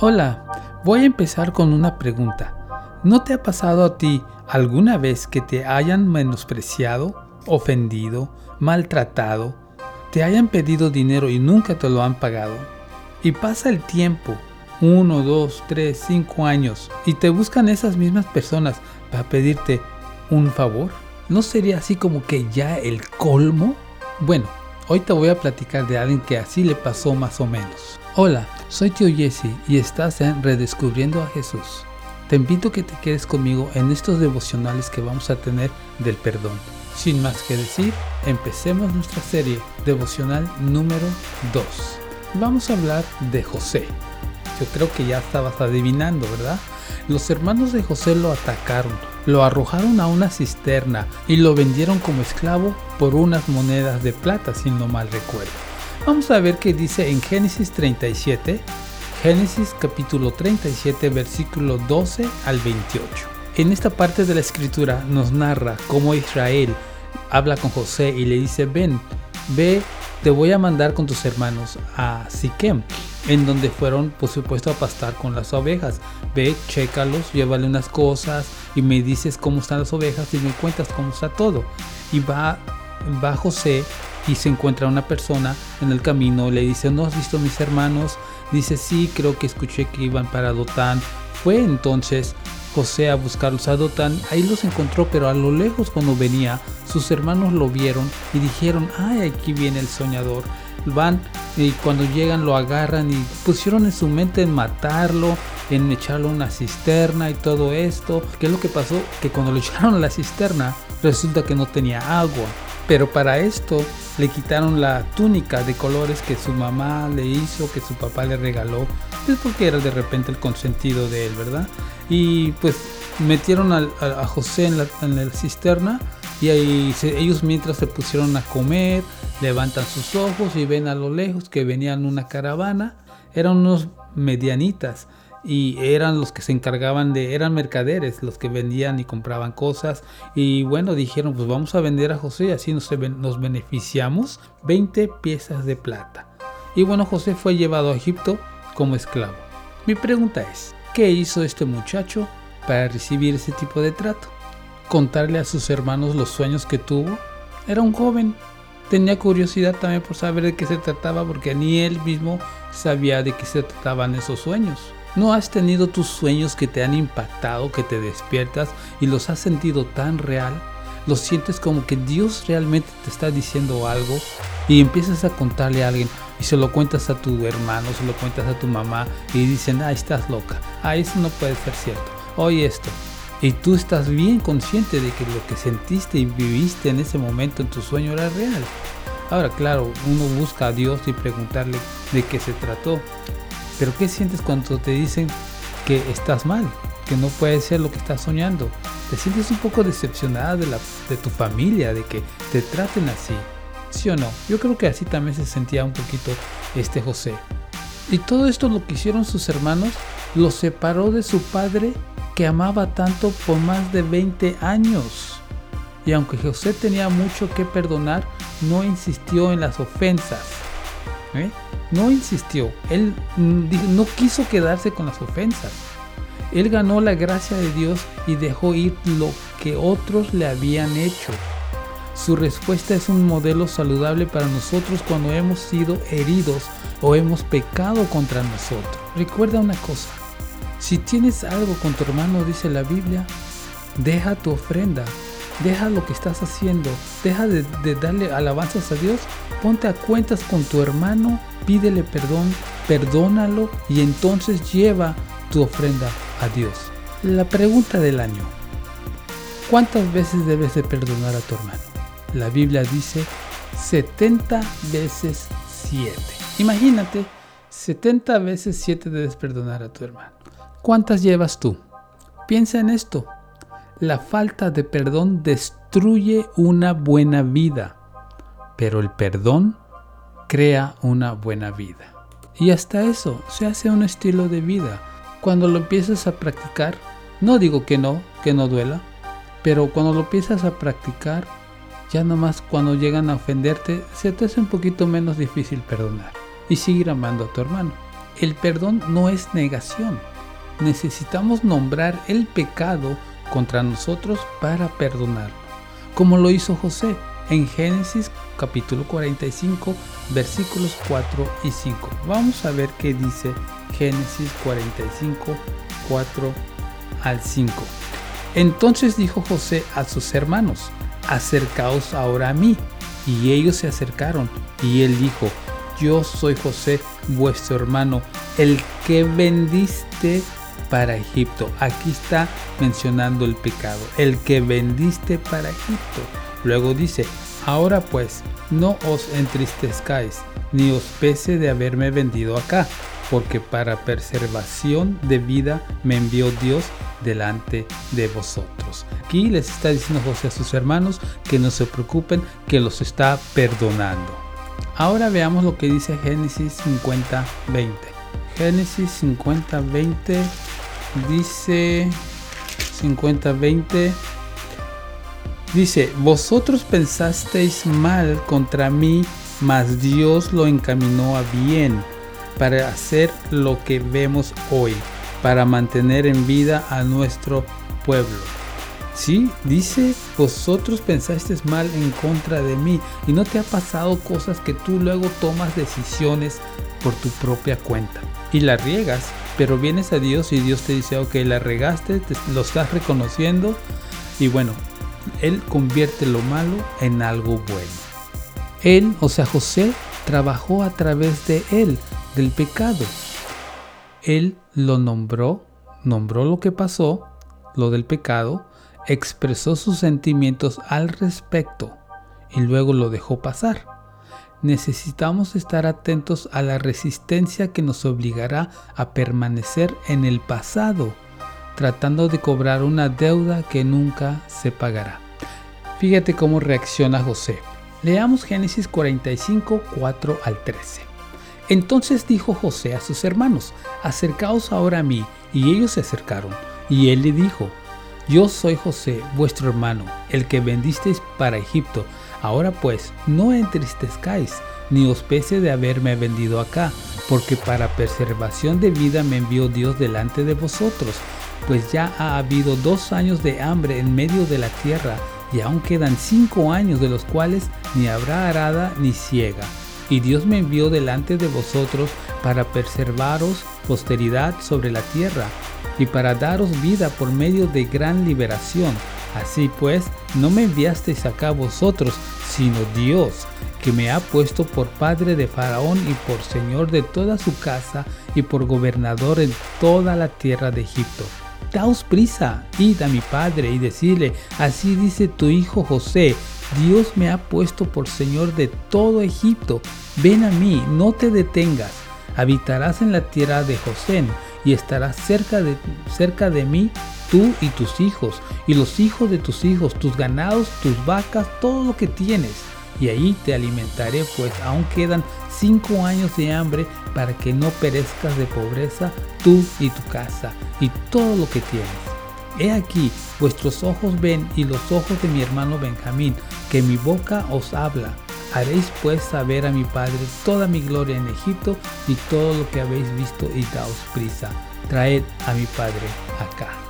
Hola, voy a empezar con una pregunta. ¿No te ha pasado a ti alguna vez que te hayan menospreciado, ofendido, maltratado, te hayan pedido dinero y nunca te lo han pagado? Y pasa el tiempo, uno, dos, tres, cinco años, y te buscan esas mismas personas para pedirte un favor. ¿No sería así como que ya el colmo? Bueno, hoy te voy a platicar de alguien que así le pasó más o menos. Hola, soy tío Jesse y estás en Redescubriendo a Jesús. Te invito a que te quedes conmigo en estos devocionales que vamos a tener del perdón. Sin más que decir, empecemos nuestra serie devocional número 2. Vamos a hablar de José. Yo creo que ya estabas adivinando, ¿verdad? Los hermanos de José lo atacaron, lo arrojaron a una cisterna y lo vendieron como esclavo por unas monedas de plata, si no mal recuerdo. Vamos a ver qué dice en Génesis 37, Génesis capítulo 37, versículo 12 al 28. En esta parte de la escritura nos narra cómo Israel habla con José y le dice, ven, ve, te voy a mandar con tus hermanos a Siquem, en donde fueron, por supuesto, a pastar con las ovejas. Ve, chécalos, llévale unas cosas y me dices cómo están las ovejas y me cuentas cómo está todo. Y va, va José y se encuentra una persona en el camino, le dice, ¿no has visto mis hermanos? Dice, sí, creo que escuché que iban para Dotán. Fue entonces José a buscarlos a Dotán, ahí los encontró, pero a lo lejos cuando venía, sus hermanos lo vieron y dijeron, ay, aquí viene el soñador. Van y cuando llegan lo agarran y pusieron en su mente en matarlo, en echarlo a una cisterna y todo esto. ¿Qué es lo que pasó? Que cuando lo echaron a la cisterna, resulta que no tenía agua. Pero para esto le quitaron la túnica de colores que su mamá le hizo, que su papá le regaló, pues porque era de repente el consentido de él, ¿verdad? Y pues metieron a, José en la, cisterna y ahí ellos mientras se pusieron a comer, levantan sus ojos y ven a lo lejos que venían una caravana, eran unos medianitas y eran los que se encargaban de, eran mercaderes los que vendían y compraban cosas y bueno, dijeron pues vamos a vender a José, así nos, nos beneficiamos 20 piezas de plata. Y bueno, José fue llevado a Egipto como esclavo. Mi pregunta es, ¿qué hizo este muchacho para recibir ese tipo de trato? ¿Contarle a sus hermanos los sueños que tuvo? Era un joven, tenía curiosidad también por saber de qué se trataba porque ni él mismo sabía de qué se trataban esos sueños. ¿No has tenido tus sueños que te han impactado, que te despiertas y los has sentido tan real? Los sientes como que Dios realmente te está diciendo algo y empiezas a contarle a alguien y se lo cuentas a tu hermano, se lo cuentas a tu mamá y dicen, ah, estás loca, ah, eso no puede ser cierto, oye esto. Y tú estás bien consciente de que lo que sentiste y viviste en ese momento en tu sueño era real. Ahora, claro, uno busca a Dios y preguntarle de qué se trató. Pero ¿qué sientes cuando te dicen que estás mal? Que no puede ser lo que estás soñando. Te sientes un poco decepcionada de, la, de tu familia, de que te traten así. ¿Sí o no? Yo creo que así también se sentía un poquito este José. Y todo esto lo que hicieron sus hermanos lo separó de su padre que amaba tanto por más de 20 años. Y aunque José tenía mucho que perdonar, no insistió en las ofensas. ¿Eh? no insistió, él no quiso quedarse con las ofensas. Él ganó la gracia de Dios y dejó ir lo que otros le habían hecho. Su respuesta es un modelo saludable para nosotros cuando hemos sido heridos o hemos pecado contra nosotros. Recuerda una cosa, si tienes algo con tu hermano, dice la Biblia, deja tu ofrenda, deja lo que estás haciendo, deja de, darle alabanzas a Dios, ponte a cuentas con tu hermano pídele perdón, perdónalo y entonces lleva tu ofrenda a Dios. La pregunta del año. ¿Cuántas veces debes de perdonar a tu hermano? La Biblia dice 70 veces 7. Imagínate, 70 veces 7 debes perdonar a tu hermano. ¿Cuántas llevas tú? Piensa en esto. La falta de perdón destruye una buena vida, pero el perdón crea una buena vida. Y hasta eso se hace un estilo de vida. Cuando lo empiezas a practicar, no digo que no, que no duela, pero cuando lo empiezas a practicar, ya nomás cuando llegan a ofenderte, se te hace un poquito menos difícil perdonar y seguir amando a tu hermano. El perdón no es negación. Necesitamos nombrar el pecado contra nosotros para perdonarlo, como lo hizo José en Génesis capítulo 45 versículos 4 y 5. Vamos a ver qué dice Génesis 45 4 al 5. Entonces dijo José a sus hermanos, acercaos ahora a mí. Y ellos se acercaron, y él dijo, yo soy José, vuestro hermano, el que vendiste para Egipto. Aquí está mencionando el pecado, el que vendiste para Egipto. Luego dice, ahora pues, no os entristezcáis, ni os pese de haberme vendido acá, porque para preservación de vida me envió Dios delante de vosotros. Aquí les está diciendo José a sus hermanos que no se preocupen, que los está perdonando. Ahora veamos lo que dice Génesis 50, 20. Génesis 50, 20 dice 50, 20. Dice, vosotros pensasteis mal contra mí, mas Dios lo encaminó a bien para hacer lo que vemos hoy, para mantener en vida a nuestro pueblo. Sí, dice, vosotros pensasteis mal en contra de mí y no te ha pasado cosas que tú luego tomas decisiones por tu propia cuenta y la riegas, pero vienes a Dios y Dios te dice, ok, la regaste, lo estás reconociendo y bueno, Él convierte lo malo en algo bueno. Él, o sea, José, trabajó a través de Él del pecado. Él lo nombró, nombró lo que pasó, lo del pecado, expresó sus sentimientos al respecto y luego lo dejó pasar. Necesitamos estar atentos a la resistencia que nos obligará a permanecer en el pasado, tratando de cobrar una deuda que nunca se pagará. Fíjate cómo reacciona José. Leamos Génesis 45, 4 al 13. Entonces dijo José a sus hermanos, acercaos ahora a mí. Y ellos se acercaron. Y él le dijo, yo soy José, vuestro hermano, el que vendisteis para Egipto. Ahora pues, no entristezcáis, ni os pese de haberme vendido acá, porque para preservación de vida me envió Dios delante de vosotros, pues ya ha habido dos años de hambre en medio de la tierra, y aún quedan cinco años de los cuales ni habrá arada ni ciega y Dios me envió delante de vosotros para preservaros posteridad sobre la tierra y para daros vida por medio de gran liberación. Así pues, no me enviasteis acá vosotros, sino Dios, que me ha puesto por padre de Faraón y por señor de toda su casa y por gobernador en toda la tierra de Egipto. Daos prisa, id a mi padre y decirle, así dice tu hijo José, Dios me ha puesto por Señor de todo Egipto. Ven a mí, no te detengas. Habitarás en la tierra de José y estarás cerca de, cerca de mí tú y tus hijos, y los hijos de tus hijos, tus ganados, tus vacas, todo lo que tienes. Y ahí te alimentaré, pues aún quedan cinco años de hambre para que no perezcas de pobreza tú y tu casa y todo lo que tienes. He aquí, vuestros ojos ven y los ojos de mi hermano Benjamín, que mi boca os habla. Haréis pues saber a mi Padre toda mi gloria en Egipto y todo lo que habéis visto y daos prisa. Traed a mi Padre acá.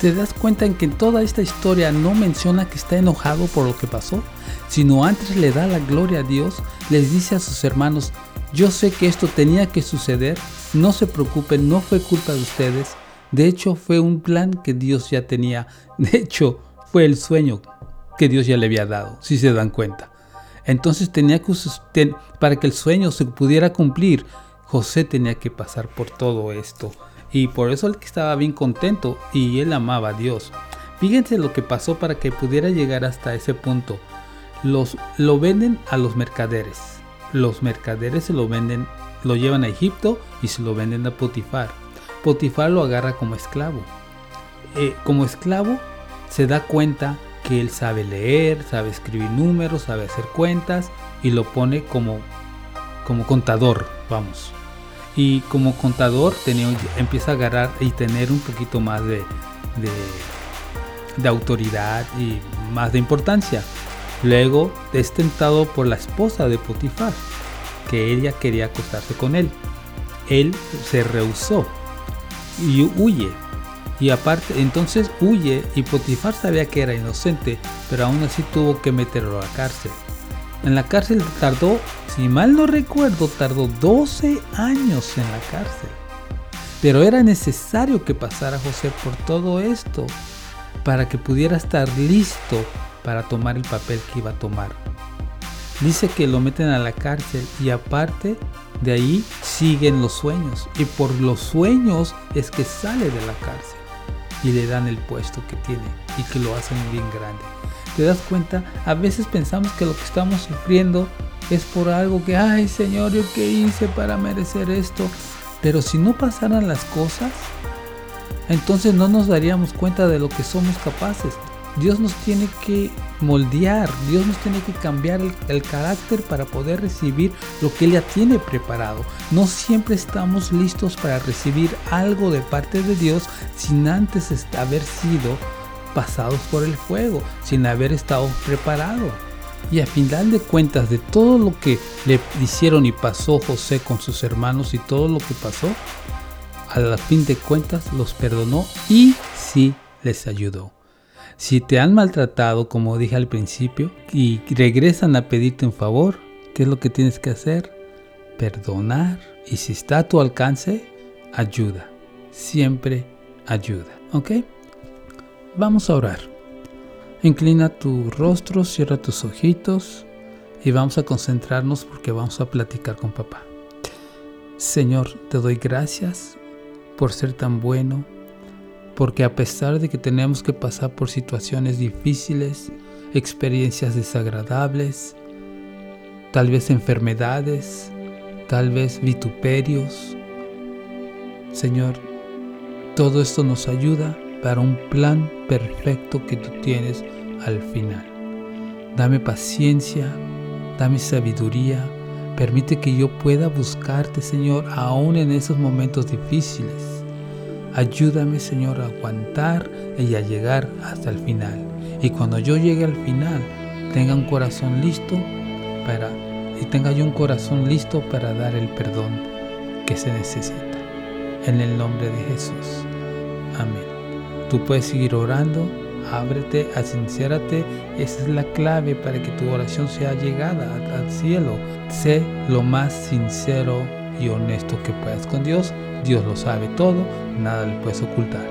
¿Te das cuenta en que toda esta historia no menciona que está enojado por lo que pasó? Sino antes le da la gloria a Dios, les dice a sus hermanos, yo sé que esto tenía que suceder, no se preocupen, no fue culpa de ustedes, de hecho, fue un plan que Dios ya tenía. De hecho, fue el sueño que Dios ya le había dado, si se dan cuenta. Entonces tenía que para que el sueño se pudiera cumplir, José tenía que pasar por todo esto. Y por eso él estaba bien contento y él amaba a Dios. Fíjense lo que pasó para que pudiera llegar hasta ese punto. Los, lo venden a los mercaderes. Los mercaderes se lo venden, lo llevan a Egipto y se lo venden a Potifar. Potifar lo agarra como esclavo. Eh, como esclavo se da cuenta que él sabe leer, sabe escribir números, sabe hacer cuentas y lo pone como, como contador, vamos. Y como contador tenía, empieza a agarrar y tener un poquito más de, de, autoridad y más de importancia. Luego es tentado por la esposa de Potifar, que ella quería acostarse con él. Él se rehusó y huye. Y aparte, entonces huye y Potifar sabía que era inocente, pero aún así tuvo que meterlo a la cárcel. En la cárcel tardó, si mal no recuerdo, tardó 12 años en la cárcel. Pero era necesario que pasara José por todo esto para que pudiera estar listo para tomar el papel que iba a tomar. Dice que lo meten a la cárcel y aparte de ahí siguen los sueños. Y por los sueños es que sale de la cárcel y le dan el puesto que tiene y que lo hacen bien grande. ¿Te das cuenta? A veces pensamos que lo que estamos sufriendo es por algo que, ay Señor, ¿yo qué hice para merecer esto? Pero si no pasaran las cosas, entonces no nos daríamos cuenta de lo que somos capaces. Dios nos tiene que moldear, Dios nos tiene que cambiar el, carácter para poder recibir lo que Él ya tiene preparado. No siempre estamos listos para recibir algo de parte de Dios sin antes haber sido pasados por el fuego, sin haber estado preparado. Y a final de cuentas de todo lo que le hicieron y pasó José con sus hermanos y todo lo que pasó, a la fin de cuentas los perdonó y sí les ayudó. Si te han maltratado, como dije al principio, y regresan a pedirte un favor, ¿qué es lo que tienes que hacer? Perdonar. Y si está a tu alcance, ayuda. Siempre ayuda. ¿Ok? Vamos a orar. Inclina tu rostro, cierra tus ojitos y vamos a concentrarnos porque vamos a platicar con papá. Señor, te doy gracias por ser tan bueno, porque a pesar de que tenemos que pasar por situaciones difíciles, experiencias desagradables, tal vez enfermedades, tal vez vituperios, Señor, todo esto nos ayuda para un plan perfecto que tú tienes al final. Dame paciencia, dame sabiduría, permite que yo pueda buscarte, Señor, aún en esos momentos difíciles Ayúdame, Señor, a aguantar y a llegar hasta el final. Y cuando yo llegue al final, tenga un corazón listo para y tenga yo un corazón listo para dar el perdón que se necesita. En el nombre de Jesús. Amén. Tú puedes seguir orando, ábrete, asincérate. Esa es la clave para que tu oración sea llegada al cielo. Sé lo más sincero y honesto que puedas con Dios Dios lo sabe todo, nada le puedes ocultar.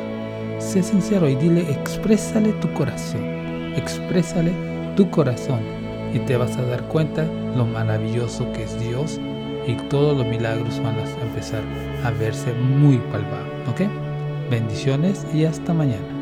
Sé sincero y dile, exprésale tu corazón, exprésale tu corazón y te vas a dar cuenta lo maravilloso que es Dios y todos los milagros van a empezar a verse muy palpables. ¿Ok? Bendiciones y hasta mañana.